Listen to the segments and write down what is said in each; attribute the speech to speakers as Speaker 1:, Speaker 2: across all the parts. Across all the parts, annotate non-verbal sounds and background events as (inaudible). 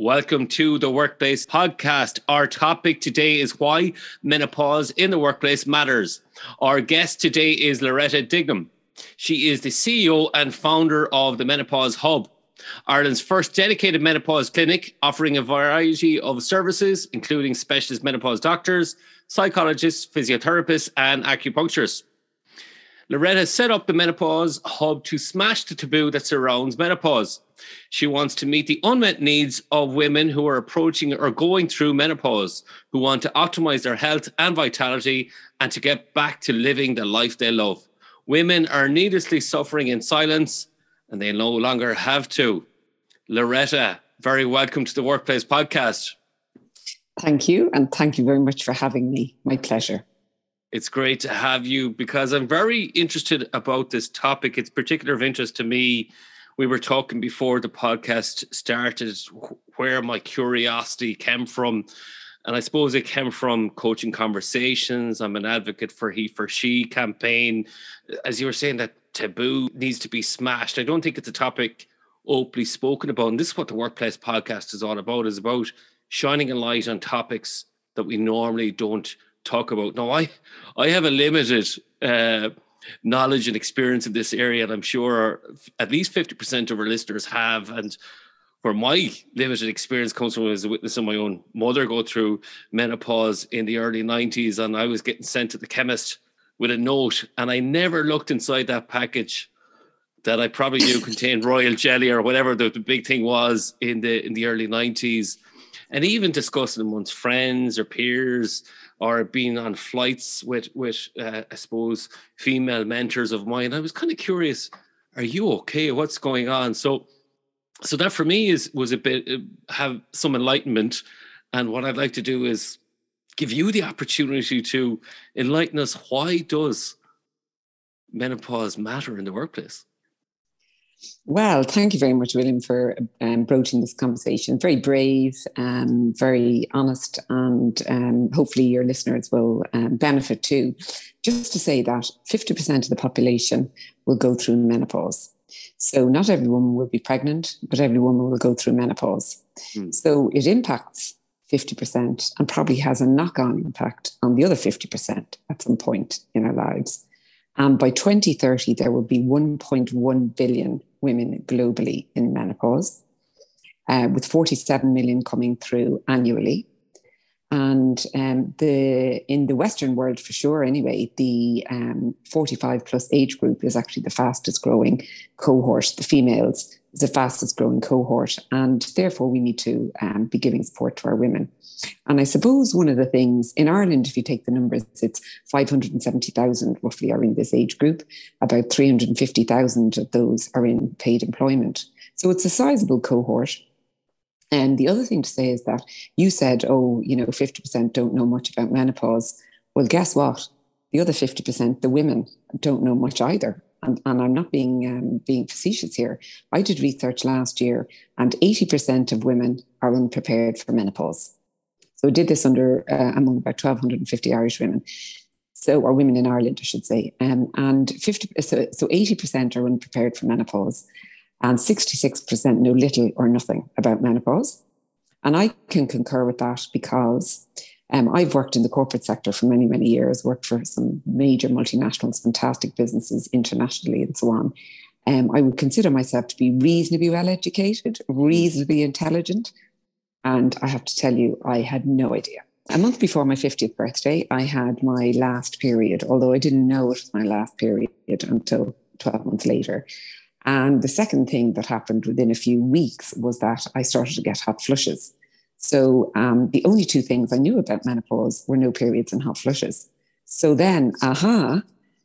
Speaker 1: Welcome to the Workplace Podcast. Our topic today is why menopause in the workplace matters. Our guest today is Loretta Dignam. She is the CEO and founder of the Menopause Hub, Ireland's first dedicated menopause clinic, offering a variety of services, including specialist menopause doctors, psychologists, physiotherapists, and acupuncturists. Loretta set up the Menopause Hub to smash the taboo that surrounds menopause. She wants to meet the unmet needs of women who are approaching or going through menopause, who want to optimize their health and vitality and to get back to living the life they love. Women are needlessly suffering in silence and they no longer have to. Loretta, very welcome to the Workplace Podcast.
Speaker 2: Thank you. And thank you very much for having me. My pleasure.
Speaker 1: It's great to have you because I'm very interested about this topic. It's particular of interest to me. We were talking before the podcast started where my curiosity came from. And I suppose it came from coaching conversations. I'm an advocate for he for she campaign. As you were saying, that taboo needs to be smashed. I don't think it's a topic openly spoken about. And this is what the workplace podcast is all about, is about shining a light on topics that we normally don't talk about. Now, I I have a limited uh, knowledge and experience in this area, and I'm sure at least fifty percent of our listeners have. And where my limited experience comes from is witnessing my own mother go through menopause in the early '90s, and I was getting sent to the chemist with a note, and I never looked inside that package that I probably knew contained royal jelly or whatever the, the big thing was in the in the early '90s, and even discussing amongst friends or peers or being on flights with with uh, I suppose female mentors of mine. I was kind of curious, are you okay? What's going on? So so that for me is was a bit uh, have some enlightenment, and what I'd like to do is give you the opportunity to enlighten us. Why does menopause matter in the workplace?
Speaker 2: Well, thank you very much, William, for um, broaching this conversation. Very brave, um, very honest, and um, hopefully your listeners will um, benefit too. Just to say that 50% of the population will go through menopause. So, not every woman will be pregnant, but every woman will go through menopause. Mm. So, it impacts 50% and probably has a knock on impact on the other 50% at some point in our lives. And by 2030, there will be 1.1 billion women globally in menopause, uh, with 47 million coming through annually. And um, the in the Western world, for sure, anyway, the um, 45 plus age group is actually the fastest growing cohort. The females is the fastest growing cohort, and therefore we need to um, be giving support to our women. And I suppose one of the things in Ireland, if you take the numbers, it's 570,000 roughly are in this age group. About 350,000 of those are in paid employment. So it's a sizable cohort. And the other thing to say is that you said, oh, you know, 50% don't know much about menopause. Well, guess what? The other 50%, the women, don't know much either. And, and I'm not being um, being facetious here. I did research last year, and 80% of women are unprepared for menopause. So we did this under uh, among about 1,250 Irish women. So, or women in Ireland, I should say. Um, and 50, so, so 80% are unprepared for menopause, and 66% know little or nothing about menopause. And I can concur with that because um, I've worked in the corporate sector for many, many years, worked for some major multinationals, fantastic businesses internationally, and so on. Um, I would consider myself to be reasonably well educated, reasonably intelligent, and I have to tell you, I had no idea. a month before my 50th birthday, I had my last period, although I didn't know it was my last period until 12 months later. And the second thing that happened within a few weeks was that I started to get hot flushes. So um, the only two things I knew about menopause were no periods and hot flushes. So then, aha,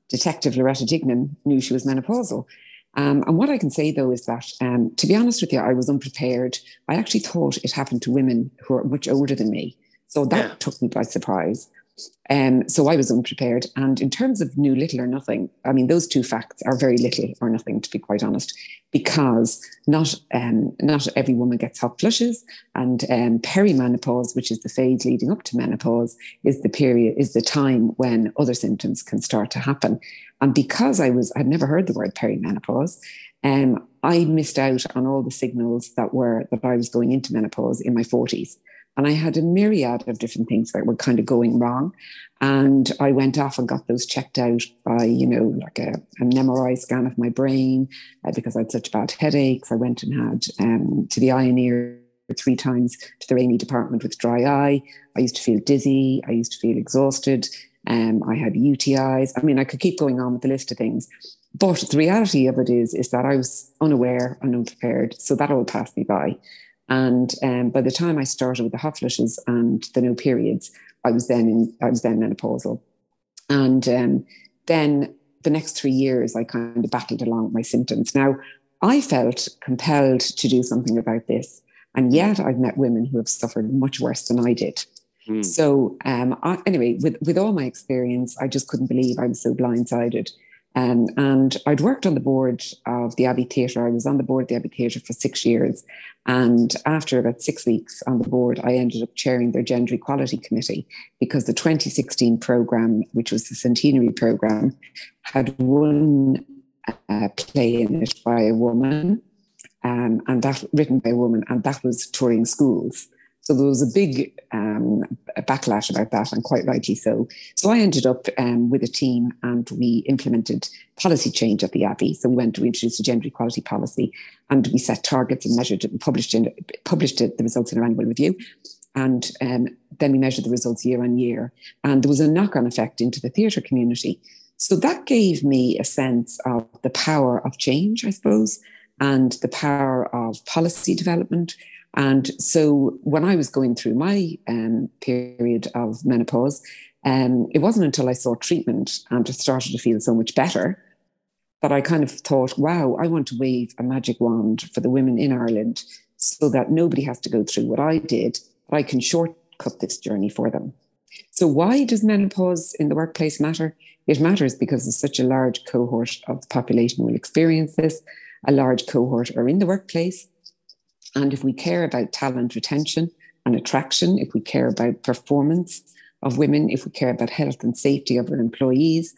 Speaker 2: Detective Loretta Dignam knew she was menopausal. Um, and what I can say though is that, um, to be honest with you, I was unprepared. I actually thought it happened to women who are much older than me. So that yeah. took me by surprise. Um, so I was unprepared. And in terms of knew little or nothing, I mean, those two facts are very little or nothing, to be quite honest, because not um, not every woman gets hot flushes. And um, perimenopause, which is the phase leading up to menopause, is the period, is the time when other symptoms can start to happen. And because I was, I'd never heard the word perimenopause, um, I missed out on all the signals that were that I was going into menopause in my 40s. And I had a myriad of different things that were kind of going wrong. And I went off and got those checked out by, you know, like a, an MRI scan of my brain uh, because I had such bad headaches. I went and had um, to the eye and ear three times to the A&E department with dry eye. I used to feel dizzy. I used to feel exhausted. Um, I had UTIs. I mean, I could keep going on with the list of things. But the reality of it is, is that I was unaware and unprepared. So that all passed me by. And um, by the time I started with the hot flushes and the no periods, I was then in, I was then menopausal. And um, then the next three years, I kind of battled along with my symptoms. Now, I felt compelled to do something about this. And yet I've met women who have suffered much worse than I did. Mm. So um, I, anyway, with, with all my experience, I just couldn't believe I was so blindsided. Um, and I'd worked on the board of the Abbey Theatre. I was on the board of the Abbey Theatre for six years. And after about six weeks on the board, I ended up chairing their Gender Equality Committee because the 2016 programme, which was the centenary programme, had one uh, play in it by a woman. Um, and that written by a woman, and that was touring schools. So there was a big um, backlash about that, and quite rightly so. So I ended up um, with a team and we implemented policy change at the Abbey. So we went to introduce a gender equality policy and we set targets and measured it and published, in, published it, the results in our annual review. And um, then we measured the results year on year. And there was a knock on effect into the theatre community. So that gave me a sense of the power of change, I suppose, and the power of policy development and so when I was going through my um, period of menopause, um, it wasn't until I saw treatment and just started to feel so much better that I kind of thought, wow, I want to wave a magic wand for the women in Ireland so that nobody has to go through what I did, but I can shortcut this journey for them. So, why does menopause in the workplace matter? It matters because there's such a large cohort of the population will experience this. A large cohort are in the workplace and if we care about talent retention and attraction, if we care about performance of women, if we care about health and safety of our employees,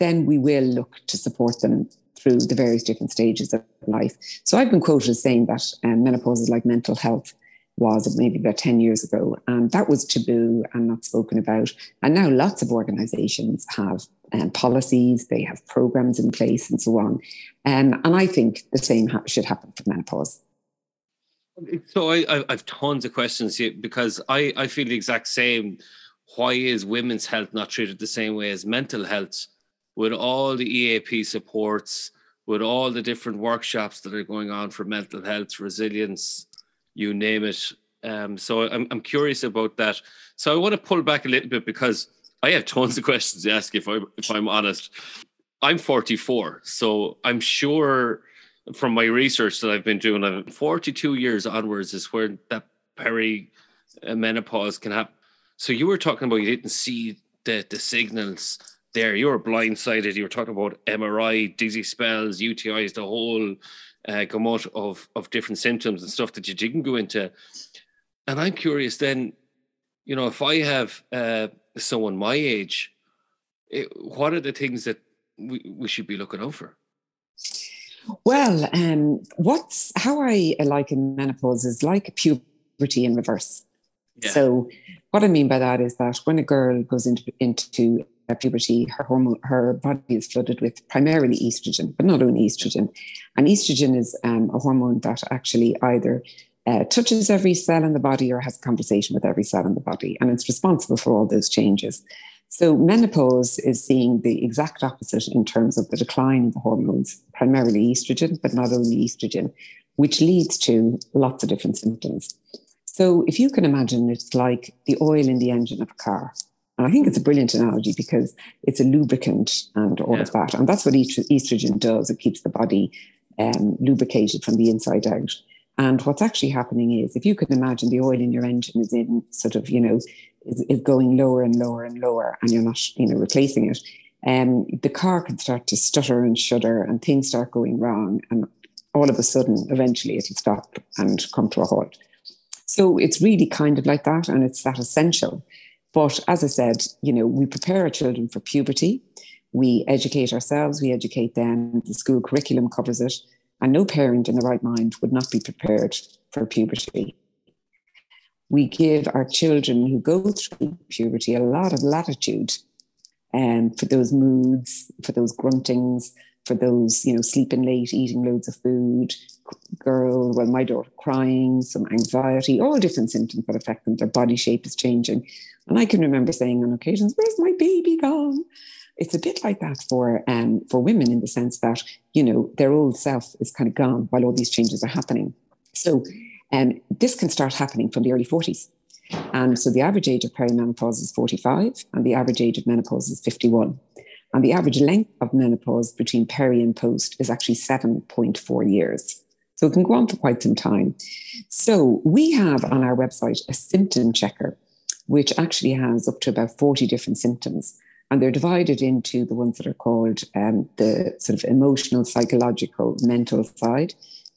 Speaker 2: then we will look to support them through the various different stages of life. So I've been quoted as saying that um, menopause is like mental health was maybe about 10 years ago. And that was taboo and not spoken about. And now lots of organizations have um, policies, they have programs in place and so on. Um, and I think the same ha- should happen for menopause.
Speaker 1: So I, I have tons of questions here because I, I feel the exact same. Why is women's health not treated the same way as mental health? With all the EAP supports, with all the different workshops that are going on for mental health, resilience, you name it. Um, so I'm I'm curious about that. So I want to pull back a little bit because I have tons of (laughs) questions to ask if I if I'm honest. I'm 44, so I'm sure from my research that I've been doing, I've 42 years onwards is where that peri menopause can happen. So you were talking about you didn't see the the signals there. You were blindsided. You were talking about MRI, dizzy spells, UTIs, the whole uh, gamut of of different symptoms and stuff that you didn't go into. And I'm curious then, you know, if I have uh, someone my age, it, what are the things that we, we should be looking out for?
Speaker 2: Well, um, what's how I liken menopause is like puberty in reverse. Yeah. So, what I mean by that is that when a girl goes into into puberty, her hormone, her body is flooded with primarily estrogen, but not only estrogen. And estrogen is um, a hormone that actually either uh, touches every cell in the body or has a conversation with every cell in the body, and it's responsible for all those changes. So, menopause is seeing the exact opposite in terms of the decline in the hormones, primarily estrogen, but not only estrogen, which leads to lots of different symptoms. So, if you can imagine, it's like the oil in the engine of a car. And I think it's a brilliant analogy because it's a lubricant and all yeah. of that. And that's what estrogen does. It keeps the body um, lubricated from the inside out. And what's actually happening is, if you can imagine the oil in your engine is in sort of, you know, is, is going lower and lower and lower, and you're not, you know, replacing it, um, the car can start to stutter and shudder, and things start going wrong, and all of a sudden, eventually, it'll stop and come to a halt. So it's really kind of like that, and it's that essential. But as I said, you know, we prepare our children for puberty. We educate ourselves, we educate them. The school curriculum covers it. And no parent in the right mind would not be prepared for puberty. We give our children who go through puberty a lot of latitude um, for those moods, for those gruntings, for those, you know, sleeping late, eating loads of food, girl, well, my daughter crying, some anxiety, all different symptoms that affect them. Their body shape is changing. And I can remember saying on occasions, Where's my baby gone? It's a bit like that for um, for women in the sense that, you know, their old self is kind of gone while all these changes are happening. So um, this can start happening from the early 40s. And so the average age of perimenopause is 45, and the average age of menopause is 51. And the average length of menopause between peri and post is actually 7.4 years. So it can go on for quite some time. So we have on our website a symptom checker, which actually has up to about 40 different symptoms. And they're divided into the ones that are called um, the sort of emotional, psychological, mental side.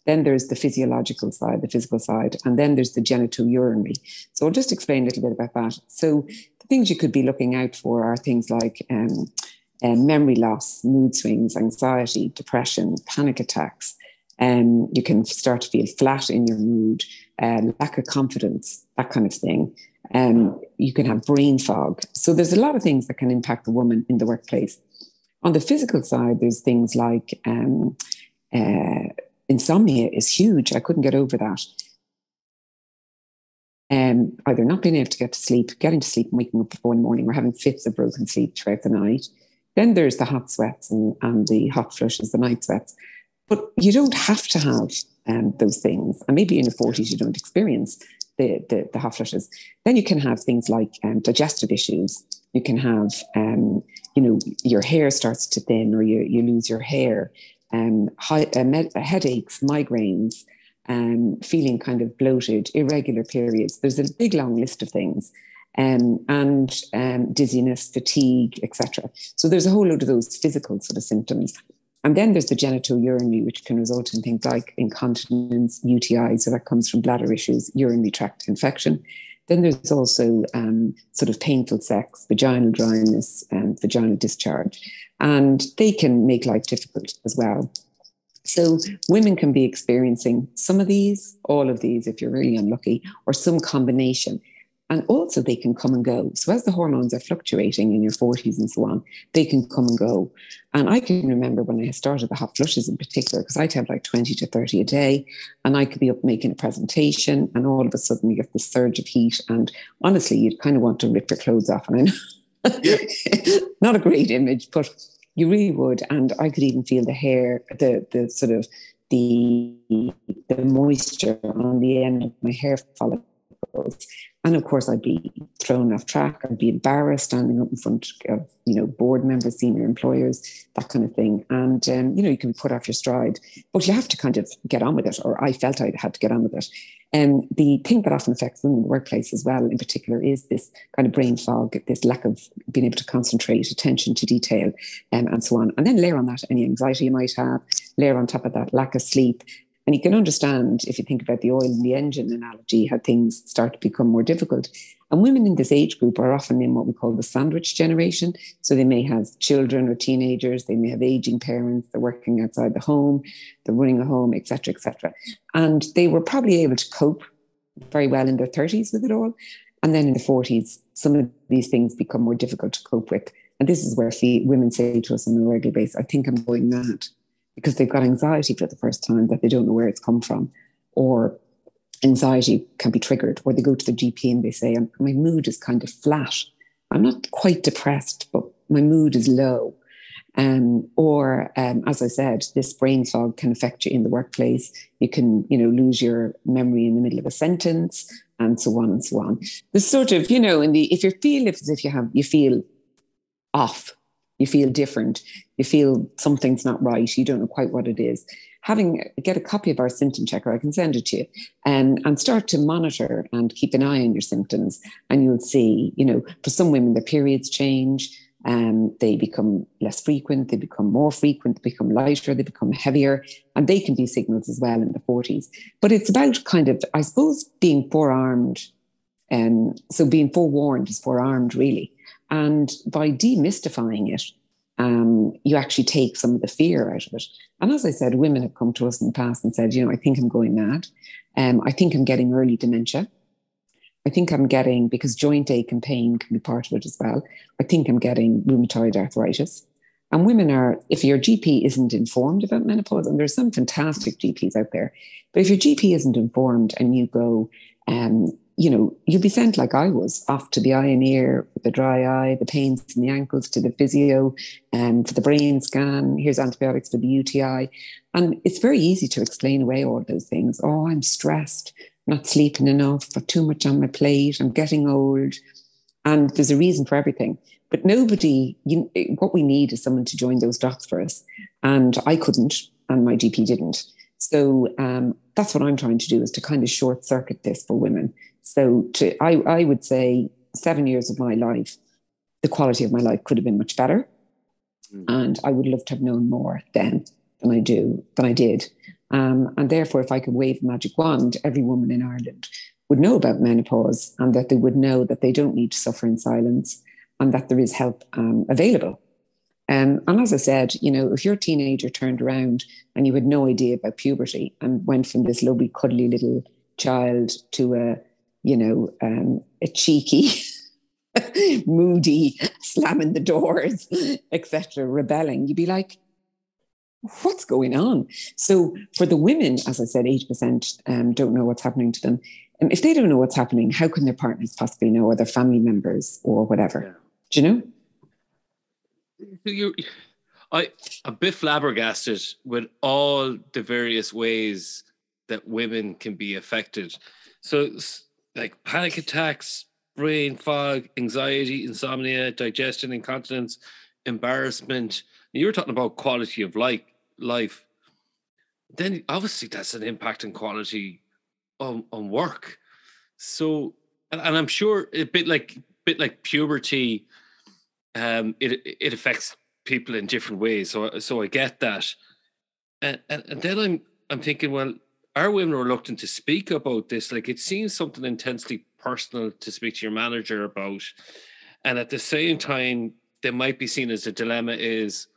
Speaker 2: Then there's the physiological side, the physical side, and then there's the genitourinary. So I'll just explain a little bit about that. So the things you could be looking out for are things like um, um, memory loss, mood swings, anxiety, depression, panic attacks. Um, you can start to feel flat in your mood, uh, lack of confidence, that kind of thing. Um, you can have brain fog. So there's a lot of things that can impact the woman in the workplace. On the physical side, there's things like um, uh, insomnia is huge. I couldn't get over that. Um, either not being able to get to sleep, getting to sleep and waking up before the morning, or having fits of broken sleep throughout the night. Then there's the hot sweats and, and the hot flushes, the night sweats. But you don't have to have um, those things. And maybe in your 40s, you don't experience the, the, the hot flushes. Then you can have things like um, digestive issues. You can have, um, you know, your hair starts to thin or you, you lose your hair um, high, uh, med- uh, headaches, migraines, um, feeling kind of bloated, irregular periods. There's a big long list of things. Um, and um, dizziness, fatigue, etc. So there's a whole load of those physical sort of symptoms. And then there's the genitourinary, which can result in things like incontinence, UTI, so that comes from bladder issues, urinary tract infection. Then there's also um, sort of painful sex, vaginal dryness, and vaginal discharge and they can make life difficult as well. So women can be experiencing some of these, all of these, if you're really unlucky, or some combination. And also they can come and go. So as the hormones are fluctuating in your 40s and so on, they can come and go. And I can remember when I started the hot flushes in particular, because I'd have like 20 to 30 a day, and I could be up making a presentation, and all of a sudden you get this surge of heat. And honestly, you'd kind of want to rip your clothes off. And I know (laughs) Not a great image, but you really would. And I could even feel the hair, the the sort of the the moisture on the end of my hair follicles. And of course, I'd be thrown off track. I'd be embarrassed standing up in front of you know board members, senior employers, that kind of thing. And um, you know, you can put off your stride, but you have to kind of get on with it. Or I felt I had to get on with it. And um, the thing that often affects them in the workplace as well, in particular, is this kind of brain fog, this lack of being able to concentrate, attention to detail, um, and so on. And then layer on that any anxiety you might have, layer on top of that lack of sleep. And you can understand, if you think about the oil and the engine analogy, how things start to become more difficult. And women in this age group are often in what we call the sandwich generation. So they may have children or teenagers, they may have aging parents, they're working outside the home, they're running a home, etc., etc. And they were probably able to cope very well in their 30s with it all. And then in the 40s, some of these things become more difficult to cope with. And this is where women say to us on a regular basis, I think I'm going mad because they've got anxiety for the first time that they don't know where it's come from. Or anxiety can be triggered, or they go to the GP and they say, My mood is kind of flat. I'm not quite depressed, but my mood is low. Um, or, um, as I said, this brain fog can affect you in the workplace. You can, you know, lose your memory in the middle of a sentence, and so on and so on. There's sort of, you know, in the if you feel as if you have you feel off, you feel different, you feel something's not right, you don't know quite what it is. Having get a copy of our symptom checker, I can send it to you, and and start to monitor and keep an eye on your symptoms, and you'll see, you know, for some women their periods change um, they become less frequent, they become more frequent, they become lighter, they become heavier, and they can be signals as well in the 40s. But it's about kind of, I suppose, being forearmed. Um, so being forewarned is forearmed, really. And by demystifying it, um, you actually take some of the fear out of it. And as I said, women have come to us in the past and said, you know, I think I'm going mad. Um, I think I'm getting early dementia. I think I'm getting, because joint ache and pain can be part of it as well, I think I'm getting rheumatoid arthritis. And women are, if your GP isn't informed about menopause, and there's some fantastic GPs out there, but if your GP isn't informed and you go, um, you know, you'll be sent like I was off to the eye and ear with the dry eye, the pains in the ankles, to the physio, and um, for the brain scan. Here's antibiotics for the UTI. And it's very easy to explain away all those things. Oh, I'm stressed not sleeping enough, I've too much on my plate, I'm getting old. And there's a reason for everything. But nobody, you, what we need is someone to join those dots for us. And I couldn't, and my GP didn't. So um, that's what I'm trying to do is to kind of short circuit this for women. So to, I, I would say seven years of my life, the quality of my life could have been much better. Mm. And I would love to have known more then than I do, than I did. Um, and therefore, if I could wave a magic wand, every woman in Ireland would know about menopause and that they would know that they don't need to suffer in silence and that there is help um, available. Um, and as I said, you know, if your teenager turned around and you had no idea about puberty and went from this lovely, cuddly little child to a, you know, um, a cheeky, (laughs) moody, slamming the doors, (laughs) etc., rebelling, you'd be like, what's going on? So for the women, as I said, 80% um, don't know what's happening to them. And if they don't know what's happening, how can their partners possibly know, or their family members, or whatever? Yeah. Do you know?
Speaker 1: You, I, I'm a bit flabbergasted with all the various ways that women can be affected. So, like panic attacks, brain fog, anxiety, insomnia, digestion, incontinence, embarrassment. You were talking about quality of life life, then obviously that's an impact on quality on, on work. So, and, and I'm sure a bit like bit like puberty, um, it it affects people in different ways. So so I get that, and and, and then I'm I'm thinking, well, are women reluctant to speak about this? Like it seems something intensely personal to speak to your manager about, and at the same time, there might be seen as a dilemma is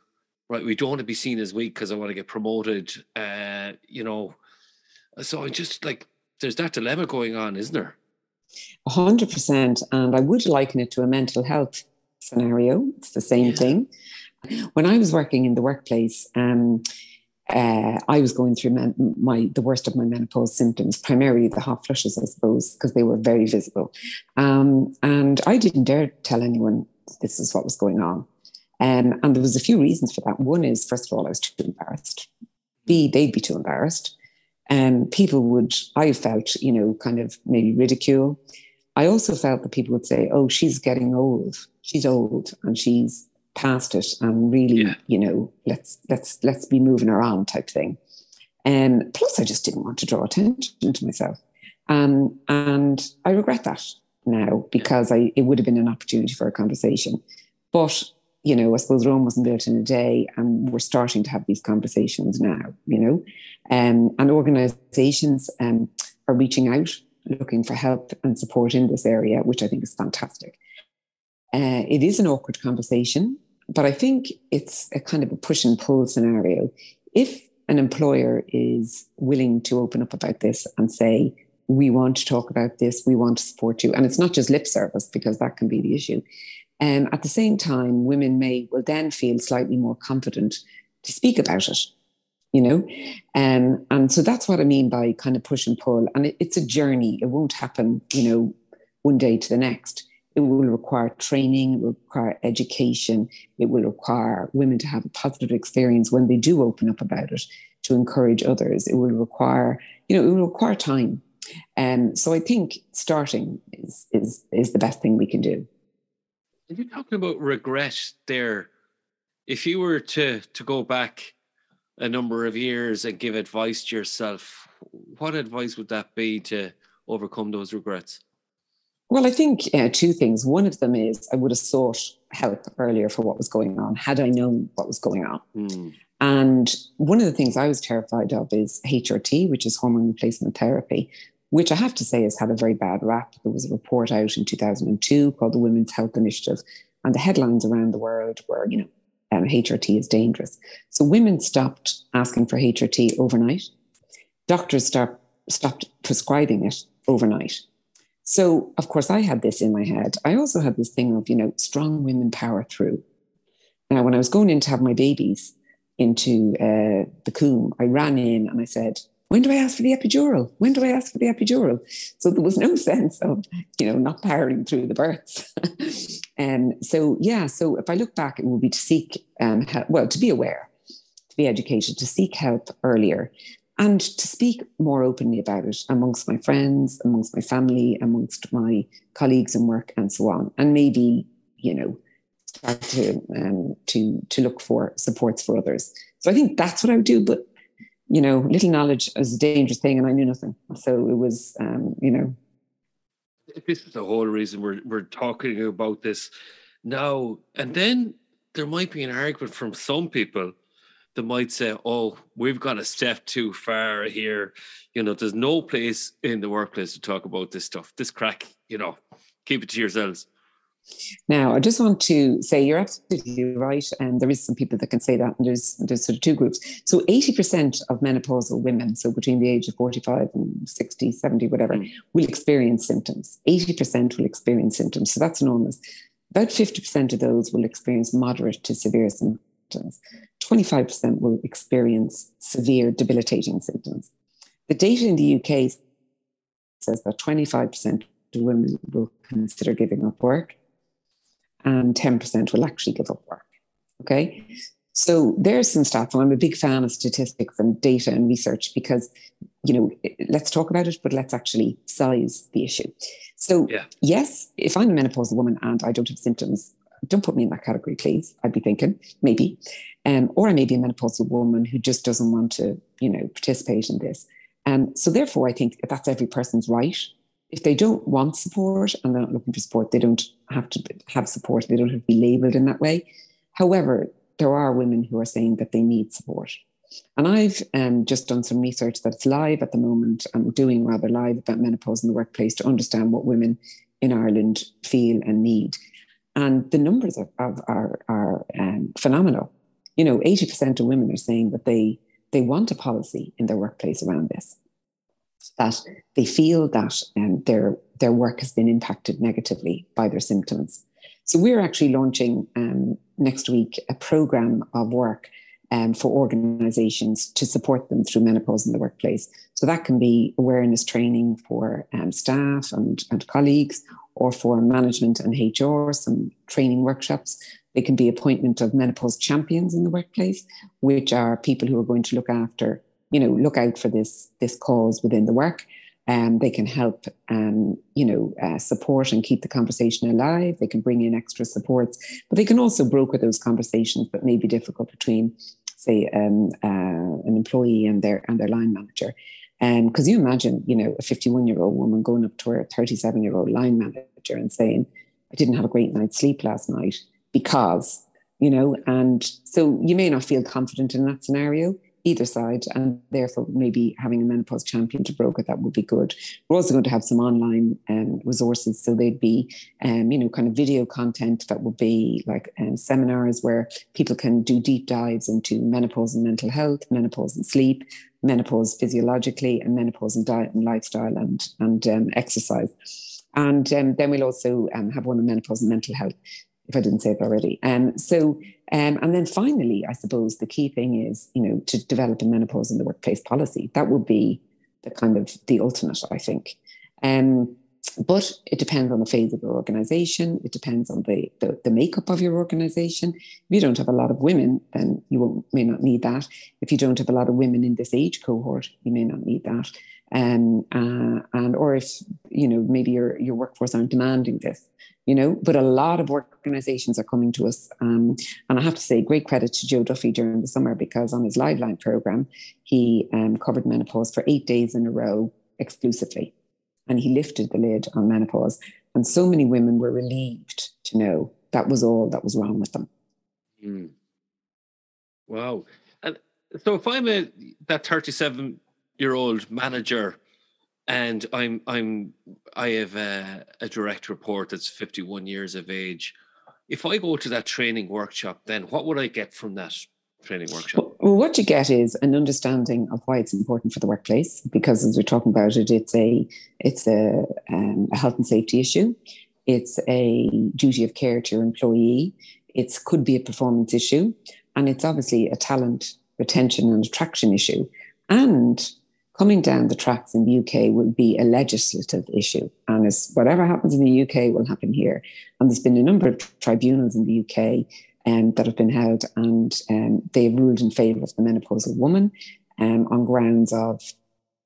Speaker 1: right, we don't want to be seen as weak because I want to get promoted. Uh, you know, so I just like there's that dilemma going on, isn't there?
Speaker 2: A hundred percent, and I would liken it to a mental health scenario. It's the same yeah. thing. When I was working in the workplace, um, uh, I was going through my, my, the worst of my menopause symptoms, primarily the hot flushes, I suppose, because they were very visible. Um, and I didn't dare tell anyone this is what was going on. Um, and there was a few reasons for that. One is, first of all, I was too embarrassed. B, they'd be too embarrassed. Um, people would, I felt, you know, kind of maybe ridicule. I also felt that people would say, oh, she's getting old. She's old and she's past it and really, yeah. you know, let's let's let's be moving around type thing. And um, plus I just didn't want to draw attention to myself. Um, and I regret that now because I it would have been an opportunity for a conversation. But you know, I suppose Rome wasn't built in a day, and we're starting to have these conversations now, you know. Um, and organizations um, are reaching out, looking for help and support in this area, which I think is fantastic. Uh, it is an awkward conversation, but I think it's a kind of a push and pull scenario. If an employer is willing to open up about this and say, we want to talk about this, we want to support you, and it's not just lip service because that can be the issue um, at the same time, women may will then feel slightly more confident to speak about it. you know? Um, and so that's what I mean by kind of push and pull. And it, it's a journey. It won't happen, you know, one day to the next. It will require training, it will require education, it will require women to have a positive experience when they do open up about it to encourage others. It will require, you know, it will require time. Um, so I think starting is is is the best thing we can do.
Speaker 1: Are you're talking about regret there? If you were to to go back a number of years and give advice to yourself, what advice would that be to overcome those regrets?
Speaker 2: Well, I think uh, two things. One of them is I would have sought help earlier for what was going on had I known what was going on. Mm. And one of the things I was terrified of is HRT, which is hormone replacement therapy, which I have to say has had a very bad rap. There was a report out in 2002 called the Women's Health Initiative, and the headlines around the world were, you know, um, HRT is dangerous. So women stopped asking for HRT overnight. Doctors start, stopped prescribing it overnight. So, of course, I had this in my head. I also had this thing of, you know, strong women power through. Now, when I was going in to have my babies into uh, the Coombe, I ran in and I said, when do I ask for the epidural? When do I ask for the epidural? So there was no (laughs) sense of, you know, not powering through the births. (laughs) and so, yeah, so if I look back, it would be to seek um, help, well, to be aware, to be educated, to seek help earlier, and to speak more openly about it amongst my friends, amongst my family, amongst my colleagues in work, and so on. And maybe, you know, start to um, to to look for supports for others. So I think that's what I would do. But you know, little knowledge is a dangerous thing, and I knew nothing. So it was, um, you know.
Speaker 1: This is the whole reason we're we're talking about this now. And then there might be an argument from some people that might say, "Oh, we've gone a step too far here." You know, there's no place in the workplace to talk about this stuff. This crack, you know, keep it to yourselves.
Speaker 2: Now, I just want to say you're absolutely right, and there is some people that can say that, and there's there's sort of two groups. So, 80% of menopausal women, so between the age of 45 and 60, 70, whatever, mm. will experience symptoms. 80% will experience symptoms, so that's enormous. About 50% of those will experience moderate to severe symptoms. 25% will experience severe debilitating symptoms. The data in the UK says that 25% of women will consider giving up work and 10% will actually give up work. Okay. So there's some stats, and I'm a big fan of statistics and data and research because, you know, let's talk about it, but let's actually size the issue. So, yeah. yes, if I'm a menopausal woman and I don't have symptoms, don't put me in that category, please. I'd be thinking maybe, um, or I may be a menopausal woman who just doesn't want to, you know, participate in this. And um, so, therefore, I think that's every person's right if they don't want support and they're not looking for support, they don't have to have support. They don't have to be labeled in that way. However, there are women who are saying that they need support. And I've um, just done some research that's live at the moment. I'm doing rather live about menopause in the workplace to understand what women in Ireland feel and need. And the numbers of are, are um, phenomenal. You know, 80% of women are saying that they, they want a policy in their workplace around this that they feel that um, their their work has been impacted negatively by their symptoms. So we're actually launching um, next week a program of work um, for organizations to support them through menopause in the workplace. So that can be awareness training for um, staff and, and colleagues, or for management and HR, some training workshops. They can be appointment of menopause champions in the workplace, which are people who are going to look after you know, look out for this this cause within the work. Um, they can help, um, you know, uh, support and keep the conversation alive. They can bring in extra supports, but they can also broker those conversations that may be difficult between, say, um, uh, an employee and their and their line manager. Because um, you imagine, you know, a 51 year old woman going up to her 37 year old line manager and saying, "I didn't have a great night's sleep last night because," you know, and so you may not feel confident in that scenario either side, and therefore maybe having a menopause champion to broker that would be good. We're also going to have some online um, resources, so they'd be, um, you know, kind of video content that would be like um, seminars where people can do deep dives into menopause and mental health, menopause and sleep, menopause physiologically, and menopause and diet and lifestyle and and um, exercise. And um, then we'll also um, have one on menopause and mental health if I didn't say it already. Um, so, um, and then finally, I suppose the key thing is, you know, to develop a menopause in the workplace policy. That would be the kind of the ultimate, I think. Um, but it depends on the phase of your organization. It depends on the, the, the makeup of your organization. If you don't have a lot of women, then you may not need that. If you don't have a lot of women in this age cohort, you may not need that. Um, uh, and or if you know maybe your your workforce aren't demanding this, you know. But a lot of organisations are coming to us, um, and I have to say, great credit to Joe Duffy during the summer because on his Liveline program, he um, covered menopause for eight days in a row exclusively and he lifted the lid on menopause. And so many women were relieved to know that was all that was wrong with them.
Speaker 1: Mm. Wow. And so if I'm a that 37 year old manager and I'm I'm I have a, a direct report that's 51 years of age. If I go to that training workshop, then what would I get from that training workshop?
Speaker 2: Well, what you get is an understanding of why it's important for the workplace, because as we're talking about it, it's a it's a, um, a health and safety issue. It's a duty of care to your employee. It could be a performance issue, and it's obviously a talent retention and attraction issue. And coming down the tracks in the UK will be a legislative issue. And as whatever happens in the UK will happen here. And there's been a number of tribunals in the UK um, that have been held, and um, they have ruled in favour of the menopausal woman um, on grounds of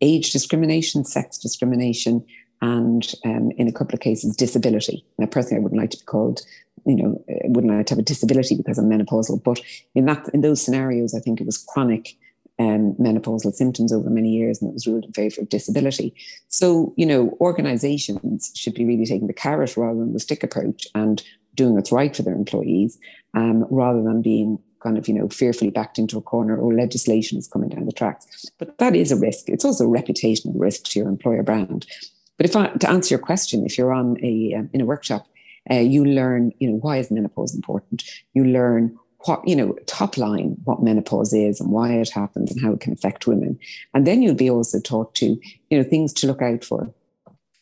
Speaker 2: age discrimination, sex discrimination, and um, in a couple of cases, disability. Now, personally, I wouldn't like to be called, you know, wouldn't like to have a disability because I'm menopausal. But in that, in those scenarios, I think it was chronic um, menopausal symptoms over many years, and it was ruled in favour of disability. So, you know, organisations should be really taking the carrot rather than the stick approach and doing what's right for their employees um, rather than being kind of, you know, fearfully backed into a corner or legislation is coming down the tracks. But that is a risk. It's also a reputational risk to your employer brand. But if I, to answer your question, if you're on a um, in a workshop, uh, you learn, you know, why is menopause important? You learn what, you know, top line, what menopause is and why it happens and how it can affect women. And then you'll be also taught to, you know, things to look out for.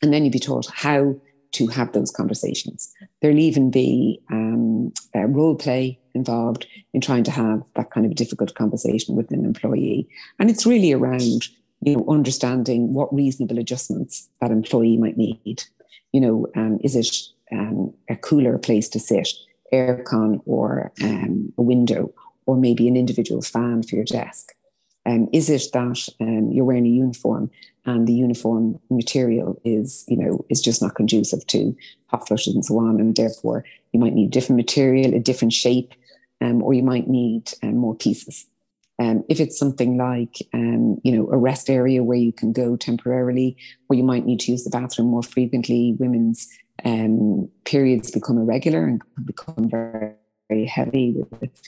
Speaker 2: And then you'll be taught how to have those conversations. There'll even be um, role play involved in trying to have that kind of difficult conversation with an employee. And it's really around, you know, understanding what reasonable adjustments that employee might need. You know, um, is it um, a cooler place to sit, aircon or um, a window, or maybe an individual fan for your desk? Um, is it that um, you're wearing a uniform and the uniform material is, you know, is just not conducive to hot flushes and so on, and therefore you might need different material, a different shape, um, or you might need um, more pieces. Um, if it's something like, um, you know, a rest area where you can go temporarily, or you might need to use the bathroom more frequently, women's Um, periods become irregular and become very, very heavy with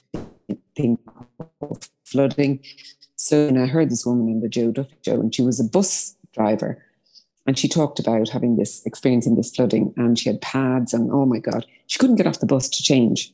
Speaker 2: flooding. So and I heard this woman on the Joe Duffy show, and she was a bus driver. And she talked about having this experiencing this flooding, and she had pads, and oh my God, she couldn't get off the bus to change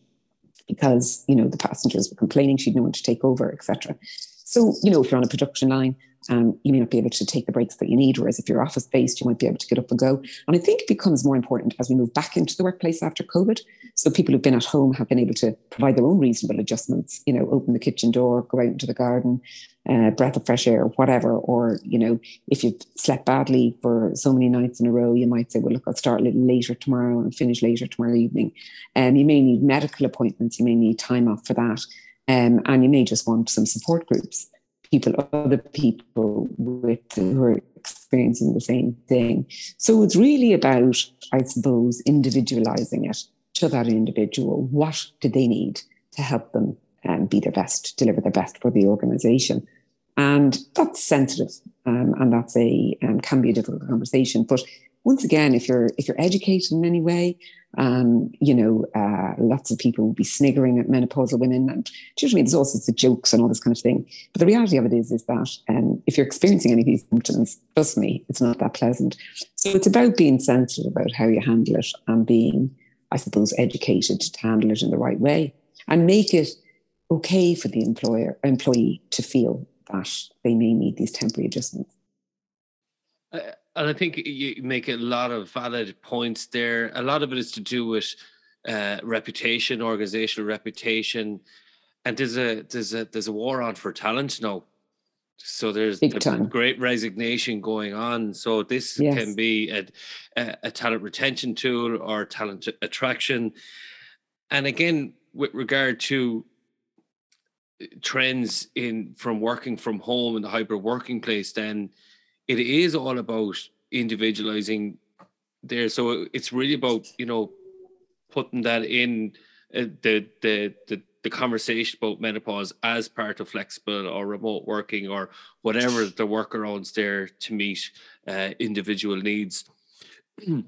Speaker 2: because you know the passengers were complaining, she'd no one to take over, etc. So you know, if you're on a production line, um, you may not be able to take the breaks that you need. Whereas if you're office based, you might be able to get up and go. And I think it becomes more important as we move back into the workplace after COVID. So people who've been at home have been able to provide their own reasonable adjustments. You know, open the kitchen door, go out into the garden, uh, breath of fresh air, whatever. Or you know, if you've slept badly for so many nights in a row, you might say, "Well, look, I'll start a little later tomorrow and finish later tomorrow evening." And um, you may need medical appointments. You may need time off for that. Um, and you may just want some support groups people, other people with who are experiencing the same thing. So it's really about, I suppose, individualizing it to that individual. What do they need to help them um, be their best, deliver their best for the organization? And that's sensitive, um, and that's a um, can be a difficult conversation. But once again, if you're if you're educated in any way, um, you know, uh, lots of people will be sniggering at menopausal women, and mean? There's all sorts of jokes and all this kind of thing. But the reality of it is, is that um, if you're experiencing any of these symptoms, trust me, it's not that pleasant. So it's about being sensitive about how you handle it and being, I suppose, educated to handle it in the right way and make it okay for the employer employee to feel that they may need these temporary adjustments.
Speaker 1: Uh, and I think you make a lot of valid points there. A lot of it is to do with uh, reputation, organizational reputation, and there's a there's a there's a war on for talent now. So there's
Speaker 2: time.
Speaker 1: great resignation going on. So this
Speaker 2: Yes.
Speaker 1: can be a, a, a talent retention tool or talent attraction. And again, with regard to uh, trends in from working from home and the hybrid working place, then it is all about individualizing there. So it's really about you know putting that in uh, the the the the conversation about menopause as part of flexible or remote working or whatever the workarounds there to meet uh, individual needs. (clears throat)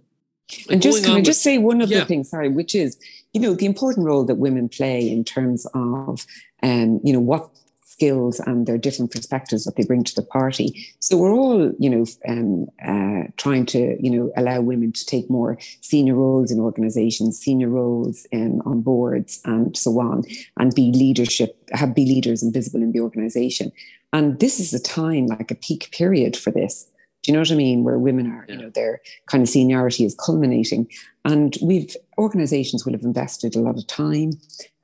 Speaker 2: And just can I
Speaker 1: with-
Speaker 2: just say one other
Speaker 1: Yeah.
Speaker 2: thing, sorry, which is, you know, the important role that women play in terms of, um, you know, what skills and their different perspectives that they bring to the party. So we're all, you know, um, uh, trying to, you know, allow women to take more senior roles in organizations, senior roles um, on boards, and so on, and be leadership, have be leaders and visible in the organization. And this is a time, like a peak period for this. Do you know what I mean? Where women are, you know, their kind of seniority is culminating. And we've organizations will have invested a lot of time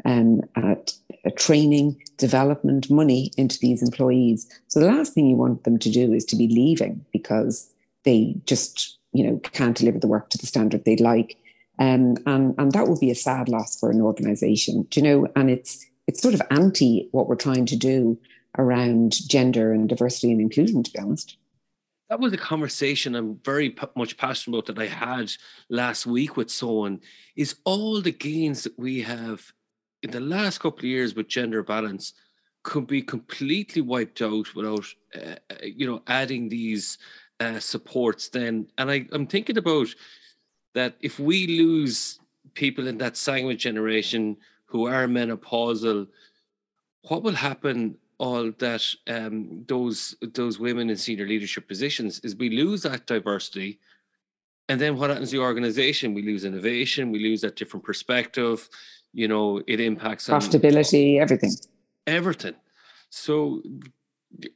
Speaker 2: um, at uh, training, development, money into these employees. So the last thing you want them to do is to be leaving because they just, you know, can't deliver the work to the standard they'd like. Um, and and that would be a sad loss for an organization, do you know? And it's it's sort of anti what we're trying to do around gender and diversity and inclusion, to be honest.
Speaker 1: That was a conversation I'm very much passionate about that I had last week with someone. Is all the gains that we have in the last couple of years with gender balance could be completely wiped out without, uh, uh, you know, adding these uh, supports. Then, and I, I'm thinking about that if we lose people in that sandwich generation who are menopausal, what will happen all that um, those those women in senior leadership positions is we lose that diversity. And then what happens to the organization? We lose innovation we lose that different perspective you know it impacts on
Speaker 2: Profitability, everything.
Speaker 1: everything. So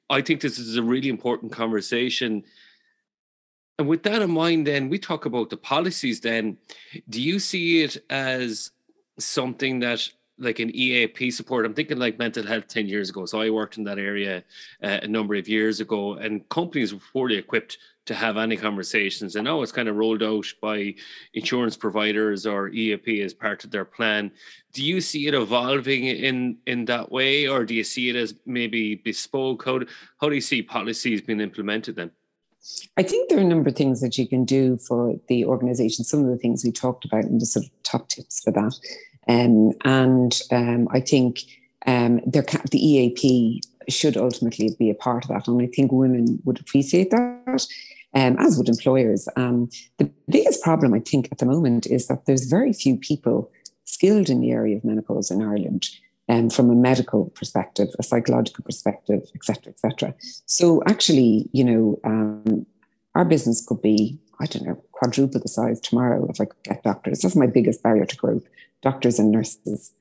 Speaker 1: i think this is a really important conversation. And with that in mind then we talk about the policies then. Do you see it as something that like an EAP support. I'm thinking like mental health 10 years ago. So I worked in that area uh, a number of years ago, and companies were poorly equipped to have any conversations. And now it's kind of rolled out by insurance providers or EAP as part of their plan. Do you see it evolving in in that way, or do you see it as maybe bespoke? How do, how do you see policies being implemented then?
Speaker 2: I think there are a number of things that you can do for the organization. Some of the things we talked about and the sort of top tips for that. Um, and um, I think um, there can, the EAP should ultimately be a part of that. And I think women would appreciate that, um, as would employers. Um, the biggest problem, I think, at the moment is that there's very few people skilled in the area of menopause in Ireland. Um, from a medical perspective, a psychological perspective, et cetera, et cetera. So actually, you know, um, our business could be, I don't know, quadruple the size tomorrow if I could get doctors. That's my biggest barrier to growth. Doctors and nurses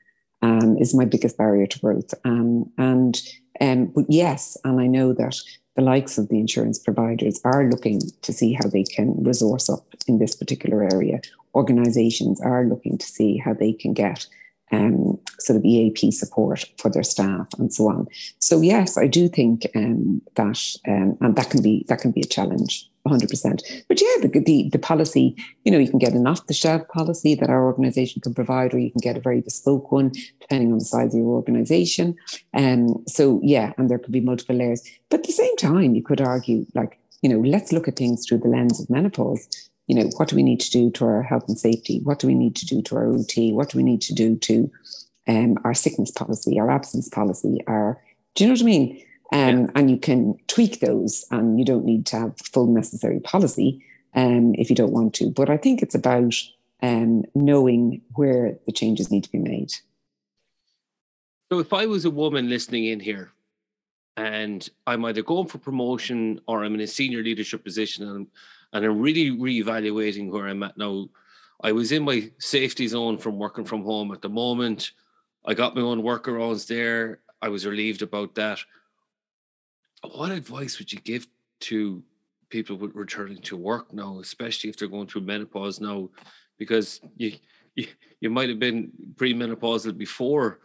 Speaker 2: um, is my biggest barrier to growth. Um, and um, but yes, and I know that the likes of the insurance providers are looking to see how they can resource up in this particular area. Organizations are looking to see how they can get um, sort of EAP support for their staff and so on. So yes, I do think um, that, um, and that can be that can be a challenge, 100%. But yeah, the, the the policy, you know, you can get an off the shelf policy that our organisation can provide, or you can get a very bespoke one depending on the size of your organisation. Um, so yeah, and there could be multiple layers. But at the same time, you could argue like, you know, let's look at things through the lens of menopause you know, what do we need to do to our health and safety? What do we need to do to our OT? What do we need to do to um, our sickness policy, our absence policy, our, do you know what I mean? Um. And you can tweak those and you don't need to have full necessary policy um, if you don't want to. But I think it's about um, knowing where the changes need to be made.
Speaker 1: So if I was a woman listening in here and I'm either going for promotion or I'm in a senior leadership position and and I'm really reevaluating where I'm at now. I was in my safety zone from working from home at the moment. I got my own workarounds there. I was relieved about that. What advice would you give to people returning to work now, especially if they're going through menopause now? Because you you, you might have been premenopausal before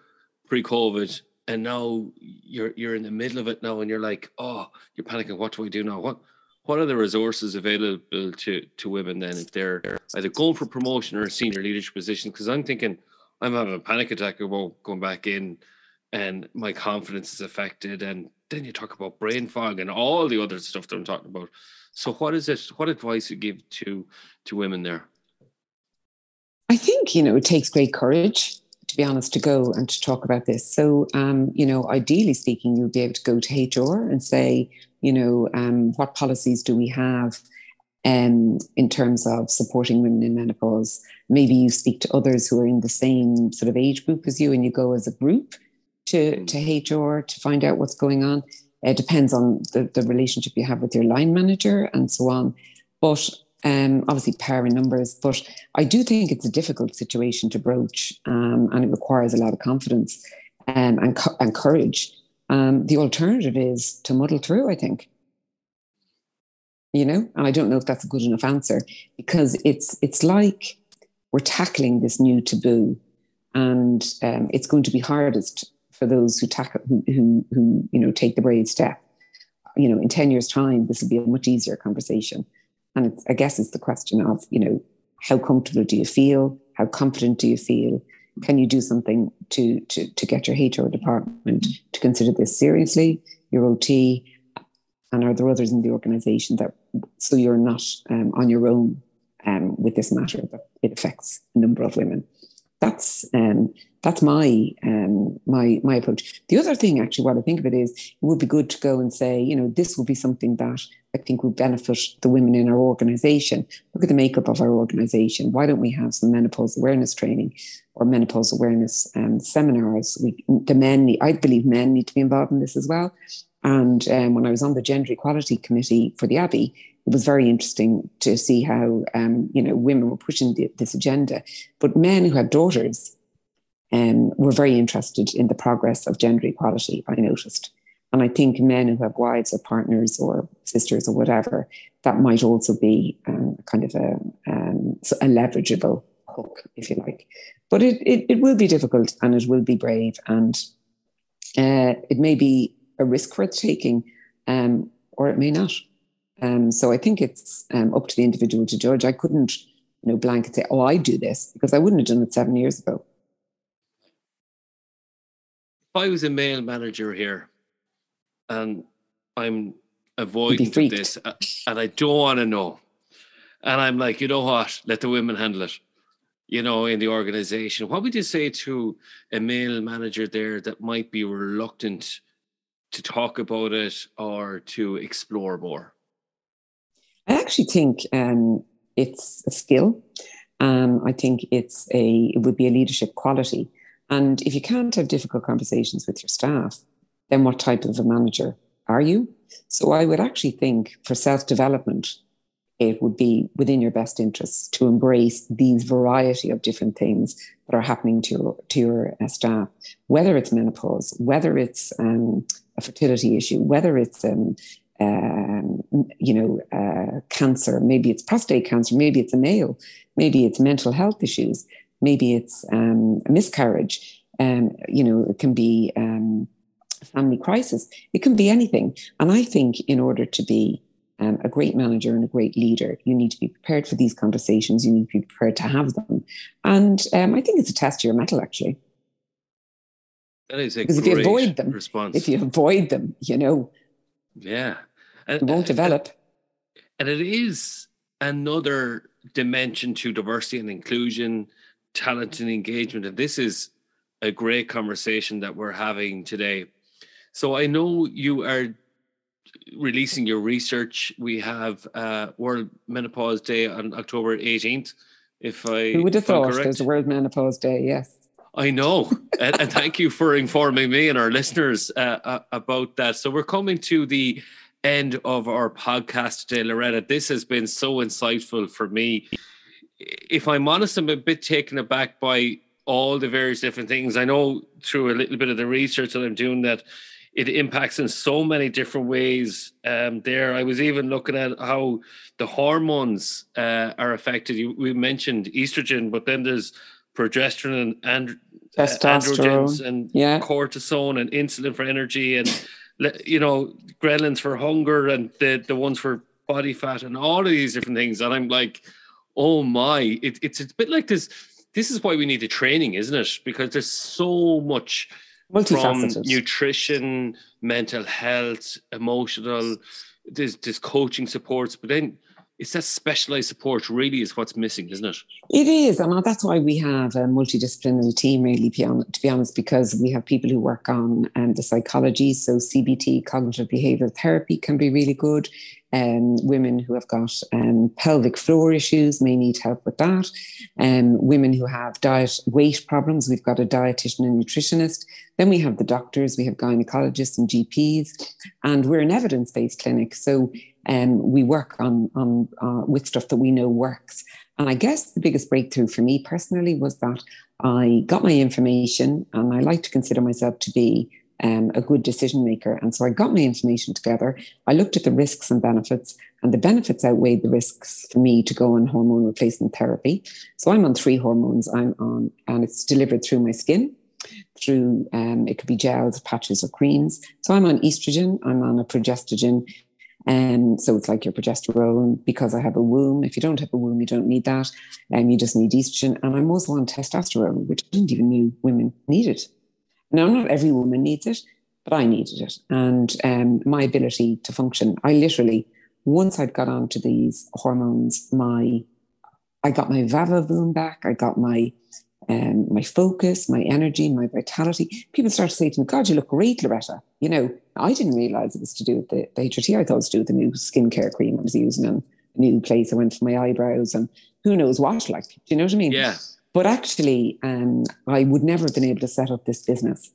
Speaker 1: pre-COVID, and now you're you're in the middle of it now, and you're like, oh, you're panicking. What do I do now? What what are the resources available to to women then if they're either going for promotion or a senior leadership position? Because I'm thinking I'm having a panic attack about going back in, and my confidence is affected, and then you talk about brain fog and all the other stuff that I'm talking about. So, what is it? What advice you give to to women there?
Speaker 2: I think you know it takes great courage to be honest to go and to talk about this. So, um, you know, ideally speaking, you'd be able to go to HR and say, you know, um, what policies do we have um, in terms of supporting women in menopause? Maybe you speak to others who are in the same sort of age group as you, and you go as a group to, to HR to find out what's going on. It depends on the, the relationship you have with your line manager and so on. But um, obviously, power in numbers. But I do think it's a difficult situation to broach um, and it requires a lot of confidence um, and, and courage. Um, the alternative is to muddle through, I think. You know, and I don't know if that's a good enough answer because it's it's like we're tackling this new taboo, and um, it's going to be hardest for those who tackle who, who, you know take the brave step. You know, in ten years' time, this will be a much easier conversation. And I guess it's the question of you know how comfortable do you feel? How confident do you feel? Can you do something to to to get your HR department to consider this seriously? Your OT, and are there others in the organisation that so you're not um, on your own um, with this matter that it affects a number of women? That's um, that's my um, my my approach. The other thing, actually, what I think of it is, it would be good to go and say, you know, this will be something that I think would benefit the women in our organisation. Look at the makeup of our organisation. Why don't we have some menopause awareness training or menopause awareness um, seminars? We, the men, I believe, men need to be involved in this as well. And um, when I was on the gender equality committee for the Abbey, it was very interesting to see how um, you know women were pushing the, this agenda, but men who had daughters um, were very interested in the progress of gender equality. I noticed, and I think men who have wives or partners or sisters or whatever, that might also be um, kind of a, um, a leverageable hook, if you like. But it, it, it will be difficult and it will be brave and uh, it may be a risk worth taking um, or it may not. Um, so I think it's um, up to the individual to judge. I couldn't, you know, blanket say, "Oh, I do this," because I wouldn't have done it seven years ago.
Speaker 1: If I was a male manager here, and I'm avoiding this, uh, and I don't want to know, and I'm like, you know what? Let the women handle it. You know, in the organization, what would you say to a male manager there that might be reluctant to talk about it or to explore more?
Speaker 2: I actually think um, it's a skill. Um, I think it's a it would be a leadership quality. And if you can't have difficult conversations with your staff, then what type of a manager are you? So I would actually think for self development, it would be within your best interests to embrace these variety of different things that are happening to your to your uh, staff, whether it's menopause, whether it's um, a fertility issue, whether it's um, um, you know, uh, cancer, maybe it's prostate cancer, maybe it's a male, maybe it's mental health issues, maybe it's um, a miscarriage, um, you know, it can be um, a family crisis, it can be anything. And I think in order to be um, a great manager and a great leader, you need to be prepared for these conversations, you need to be prepared to have them. And um, I think it's a test of your mettle, actually.
Speaker 1: That is a because if you avoid them, response.
Speaker 2: if you avoid them, you know,
Speaker 1: yeah,
Speaker 2: and, it won't develop.
Speaker 1: And it is another dimension to diversity and inclusion, talent and engagement. And this is a great conversation that we're having today. So I know you are releasing your research. We have uh, World Menopause Day on October 18th. If I
Speaker 2: who would have thought correct. there's a World Menopause Day? Yes.
Speaker 1: I know, and, and, thank you for informing me and our listeners uh, uh, about that. So we're coming to the end of our podcast today, Loretta. This has been so insightful for me. If I'm honest, I'm a bit taken aback by all the various different things. I know through a little bit of the research that I'm doing that it impacts in so many different ways. Um, there, I was even looking at how the hormones uh, are affected. You, we mentioned estrogen, but then there's progesterone and, and
Speaker 2: testosterone
Speaker 1: and
Speaker 2: yeah.
Speaker 1: cortisone and insulin for energy and you know ghrelins for hunger and the the ones for body fat and all of these different things. And i'm like oh my it, it's a bit like this this is why we need the training isn't it? Because there's so much from nutrition mental health emotional there's, there's coaching supports but then it's that specialized support really is what's missing, isn't it?
Speaker 2: It is, and that's why we have a multidisciplinary team, really, to be honest, because we have people who work on um, the psychology. So CBT, cognitive behavioral therapy, can be really good. Um, women who have got um, pelvic floor issues may need help with that. Um, women who have diet weight problems, we've got a dietitian and nutritionist. Then we have the doctors, we have gynecologists and GPs, and we're an evidence based clinic. So um, we work on, on uh, with stuff that we know works. And I guess the biggest breakthrough for me personally was that I got my information, and I like to consider myself to be um, a good decision maker. And so I got my information together. I looked at the risks and benefits, and the benefits outweighed the risks for me to go on hormone replacement therapy. So I'm on three hormones. I'm on, and it's delivered through my skin. Through um, it could be gels, patches, or creams. So I'm on estrogen. I'm on a progestogen, and um, so it's like your progesterone because I have a womb. If you don't have a womb, you don't need that. And um, you just need estrogen. And I'm also on testosterone, which I didn't even know women needed. Now, not every woman needs it, but I needed it. And um, my ability to function, I literally, once I'd got onto these hormones, my I got my va-va-voom back. I got my um, my focus, my energy, my vitality. People start to say to me, God, you look great, Loretta. You know, I didn't realize it was to do with the, the HRT. I thought it was to do with the new skincare cream I was using and new place I went for my eyebrows and who knows what, like, do you know what I mean?
Speaker 1: Yeah.
Speaker 2: But actually, um, I would never have been able to set up this business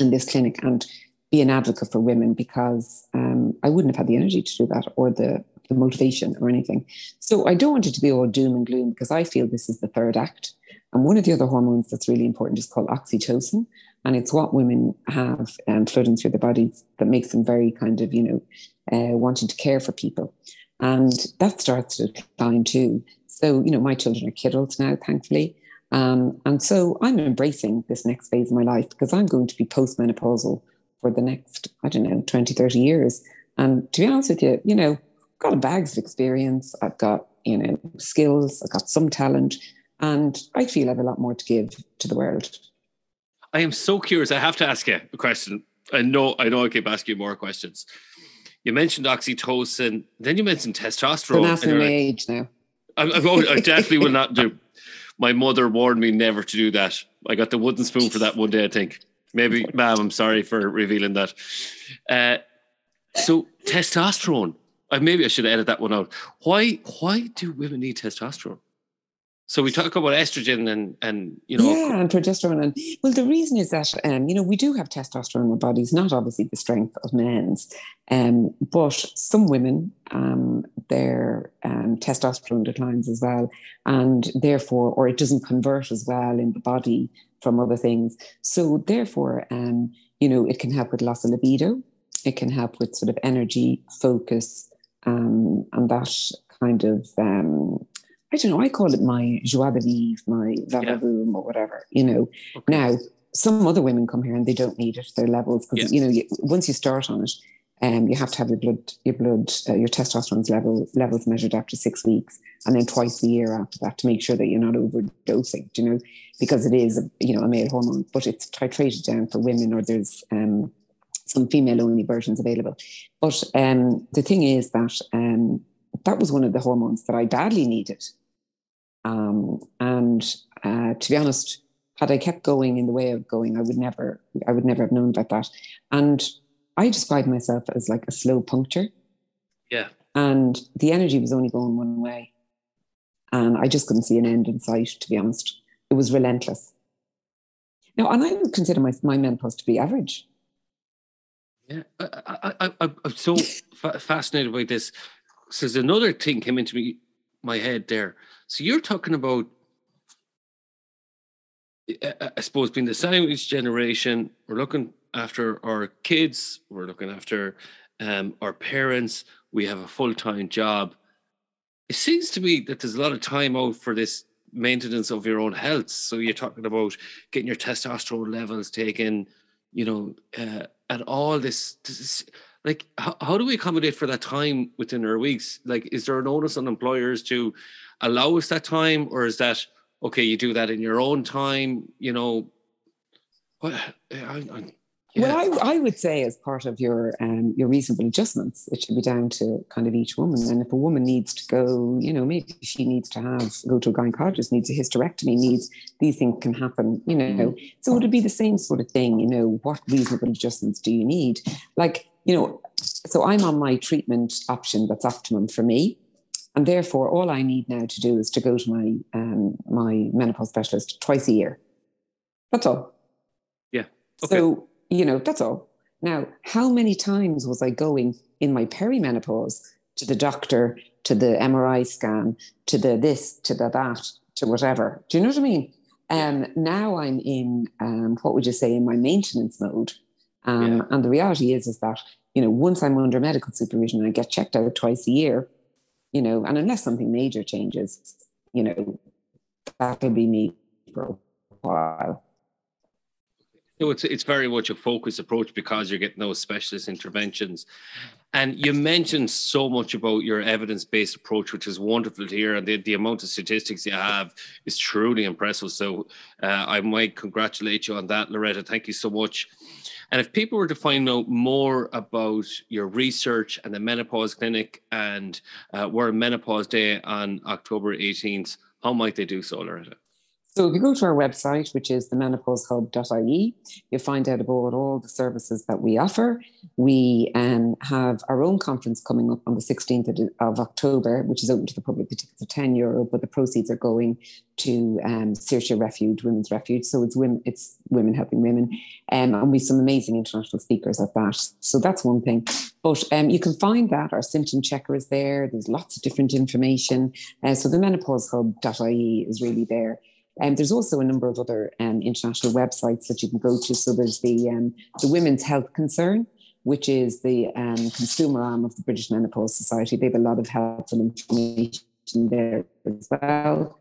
Speaker 2: and this clinic and be an advocate for women because um, I wouldn't have had the energy to do that or the, the motivation or anything. So I don't want it to be all doom and gloom because I feel this is the third act. And one of the other hormones that's really important is called oxytocin. And it's what women have um, flooding through their bodies that makes them very kind of, you know, uh, wanting to care for people. And that starts to decline too. So, you know, my children are kiddos now, thankfully. Um, and so I'm embracing this next phase of my life because I'm going to be postmenopausal for the next, I don't know, 20, 30 years. And to be honest with you, you know, I've got a bags of experience. I've got, you know, skills. I've got some talent. And I feel I have a lot more to give to the world.
Speaker 1: I am so curious. I have to ask you a question. I know, I know I keep asking you more questions. You mentioned oxytocin, then you mentioned testosterone.
Speaker 2: That's my age now.
Speaker 1: I, I, definitely will not do. My mother warned me never to do that. I got the wooden spoon for that one day, I think. Maybe, ma'am, I'm sorry for revealing that. Uh, so, testosterone. Uh, maybe I should edit that one out. Why? Why do women need testosterone? So we talk about estrogen and and you know
Speaker 2: yeah and progesterone. And well the reason is that um, you know we do have testosterone in our bodies not obviously the strength of men's um, but some women um, their um, testosterone declines as well and therefore or it doesn't convert as well in the body from other things. So therefore um, you know it can help with loss of libido it can help with sort of energy focus um, and that kind of um, I don't know, I call it my joie de vivre, my va-va-voom yeah. or whatever, you know. Okay. Now, some other women come here and they don't need it, their levels, because, yeah. you know, you, once you start on it, um, you have to have your blood, your blood, uh, your testosterone level levels measured after six weeks, and then twice a year after that to make sure that you're not overdosing. You know, because it is, a, you know, a male hormone, but it's titrated down for women, or there's um, some female-only versions available. But um, the thing is that um, that was one of the hormones that I badly needed um, and uh, to be honest, had I kept going in the way of going, I would never, I would never have known about that. And I describe myself as like a slow puncture.
Speaker 1: Yeah.
Speaker 2: And the energy was only going one way. And I just couldn't see an end in sight, to be honest. It was relentless. Now, and I would consider my, my menopause to be average.
Speaker 1: Yeah, I, I, I, am so (laughs) fascinated by this. So another thing came into me, my head there. So you're talking about, I suppose, being the sandwich generation. We're looking after our kids. We're looking after um, our parents. We have a full time job. It seems to me that there's a lot of time out for this maintenance of your own health. So you're talking about getting your testosterone levels taken, you know, uh, and all this, this like how, how do we accommodate for that time within our weeks? Like, is there an onus on employers to allow us that time, or is that okay? You do that in your own time, you know. What I, I,
Speaker 2: yeah. Well, I, I would say as part of your um, your reasonable adjustments, it should be down to kind of each woman. And if a woman needs to go, you know, maybe she needs to have go to a gynecologist, needs a hysterectomy, needs these things can happen, you know. Mm-hmm. So it would be the same sort of thing, you know. What reasonable adjustments do you need? Like, you know, so I'm on my treatment option that's optimum for me, and therefore all I need now to do is to go to my um, my menopause specialist twice a year. That's all.
Speaker 1: Yeah. Okay.
Speaker 2: So you know, that's all. Now, how many times was I going in my perimenopause to the doctor, to the MRI scan, to the this, to the that, to whatever? Do you know what I mean? Um, now I'm in, um, what would you say, in my maintenance mode. Um, yeah. And the reality is, is that, you know, once I'm under medical supervision, and I get checked out twice a year, you know, and unless something major changes, you know, that'll be me for a while.
Speaker 1: So it's it's very much a focused approach because you're getting those specialist interventions. And you mentioned so much about your evidence-based approach, which is wonderful to hear. And the, the amount of statistics you have is truly impressive. So uh, I might congratulate you on that, Loretta. Thank you so much. And if people were to find out more about your research and the menopause clinic and uh, menopause day on October 18th, how might they do so, Loretta?
Speaker 2: So if you go to our website, which is themenopausehub.ie, you'll find out about all the services that we offer. We um, have our own conference coming up on the 16th of, October, which is open to the public. The tickets are 10 euro, but the proceeds are going to um, Refuge, Women's Refuge. So it's women, it's women helping women. Um, and we have some amazing international speakers at that. So that's one thing. But um, you can find that. Our symptom checker is there. There's lots of different information. Uh, so the menopausehub.ie is really there. And um, there's also a number of other um, international websites that you can go to. So there's the um, the Women's Health Concern, which is the um, consumer arm of the British Menopause Society. They have a lot of helpful information there as well.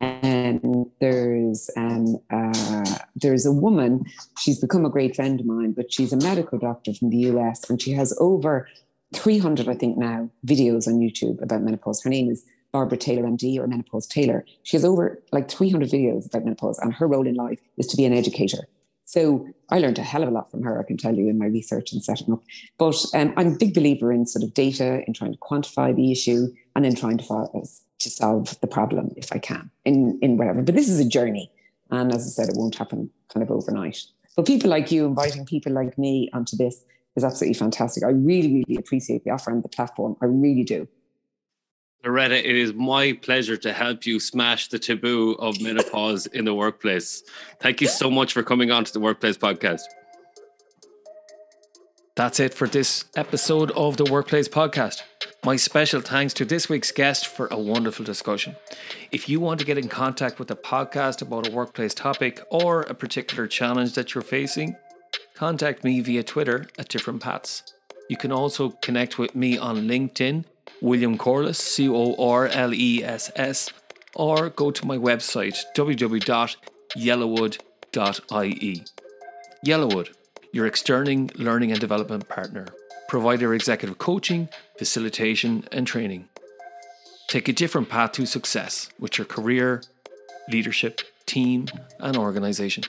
Speaker 2: And there's um, uh, there's a woman. She's become a great friend of mine, but she's a medical doctor from the US, and she has over 300, I think now, videos on YouTube about menopause. Her name is Barbara Taylor MD or Menopause Taylor. She has over like 300 videos about menopause, and her role in life is to be an educator. So I learned a hell of a lot from her, I can tell you, in my research and setting up. But um, I'm a big believer in sort of data, in trying to quantify the issue, and in trying to, to solve the problem if I can, in, in whatever. But this is a journey. And as I said, it won't happen kind of overnight. But people like you, inviting people like me onto this is absolutely fantastic. I really, really appreciate the offer and the platform. I really do.
Speaker 1: Loretta, it is my pleasure to help you smash the taboo of menopause in the workplace. Thank you so much for coming on to the Workplace Podcast. That's it for this episode of the Workplace Podcast. My special thanks to this week's guest for a wonderful discussion. If you want to get in contact with the podcast about a workplace topic or a particular challenge that you're facing, contact me via Twitter at different paths. You can also connect with me on LinkedIn William Corless, C O R L E S S, or go to my website www.yellowwood.ie. Yellowwood, your external learning and development partner, provider executive coaching, facilitation, and training. Take a different path to success with your career, leadership, team, and organization.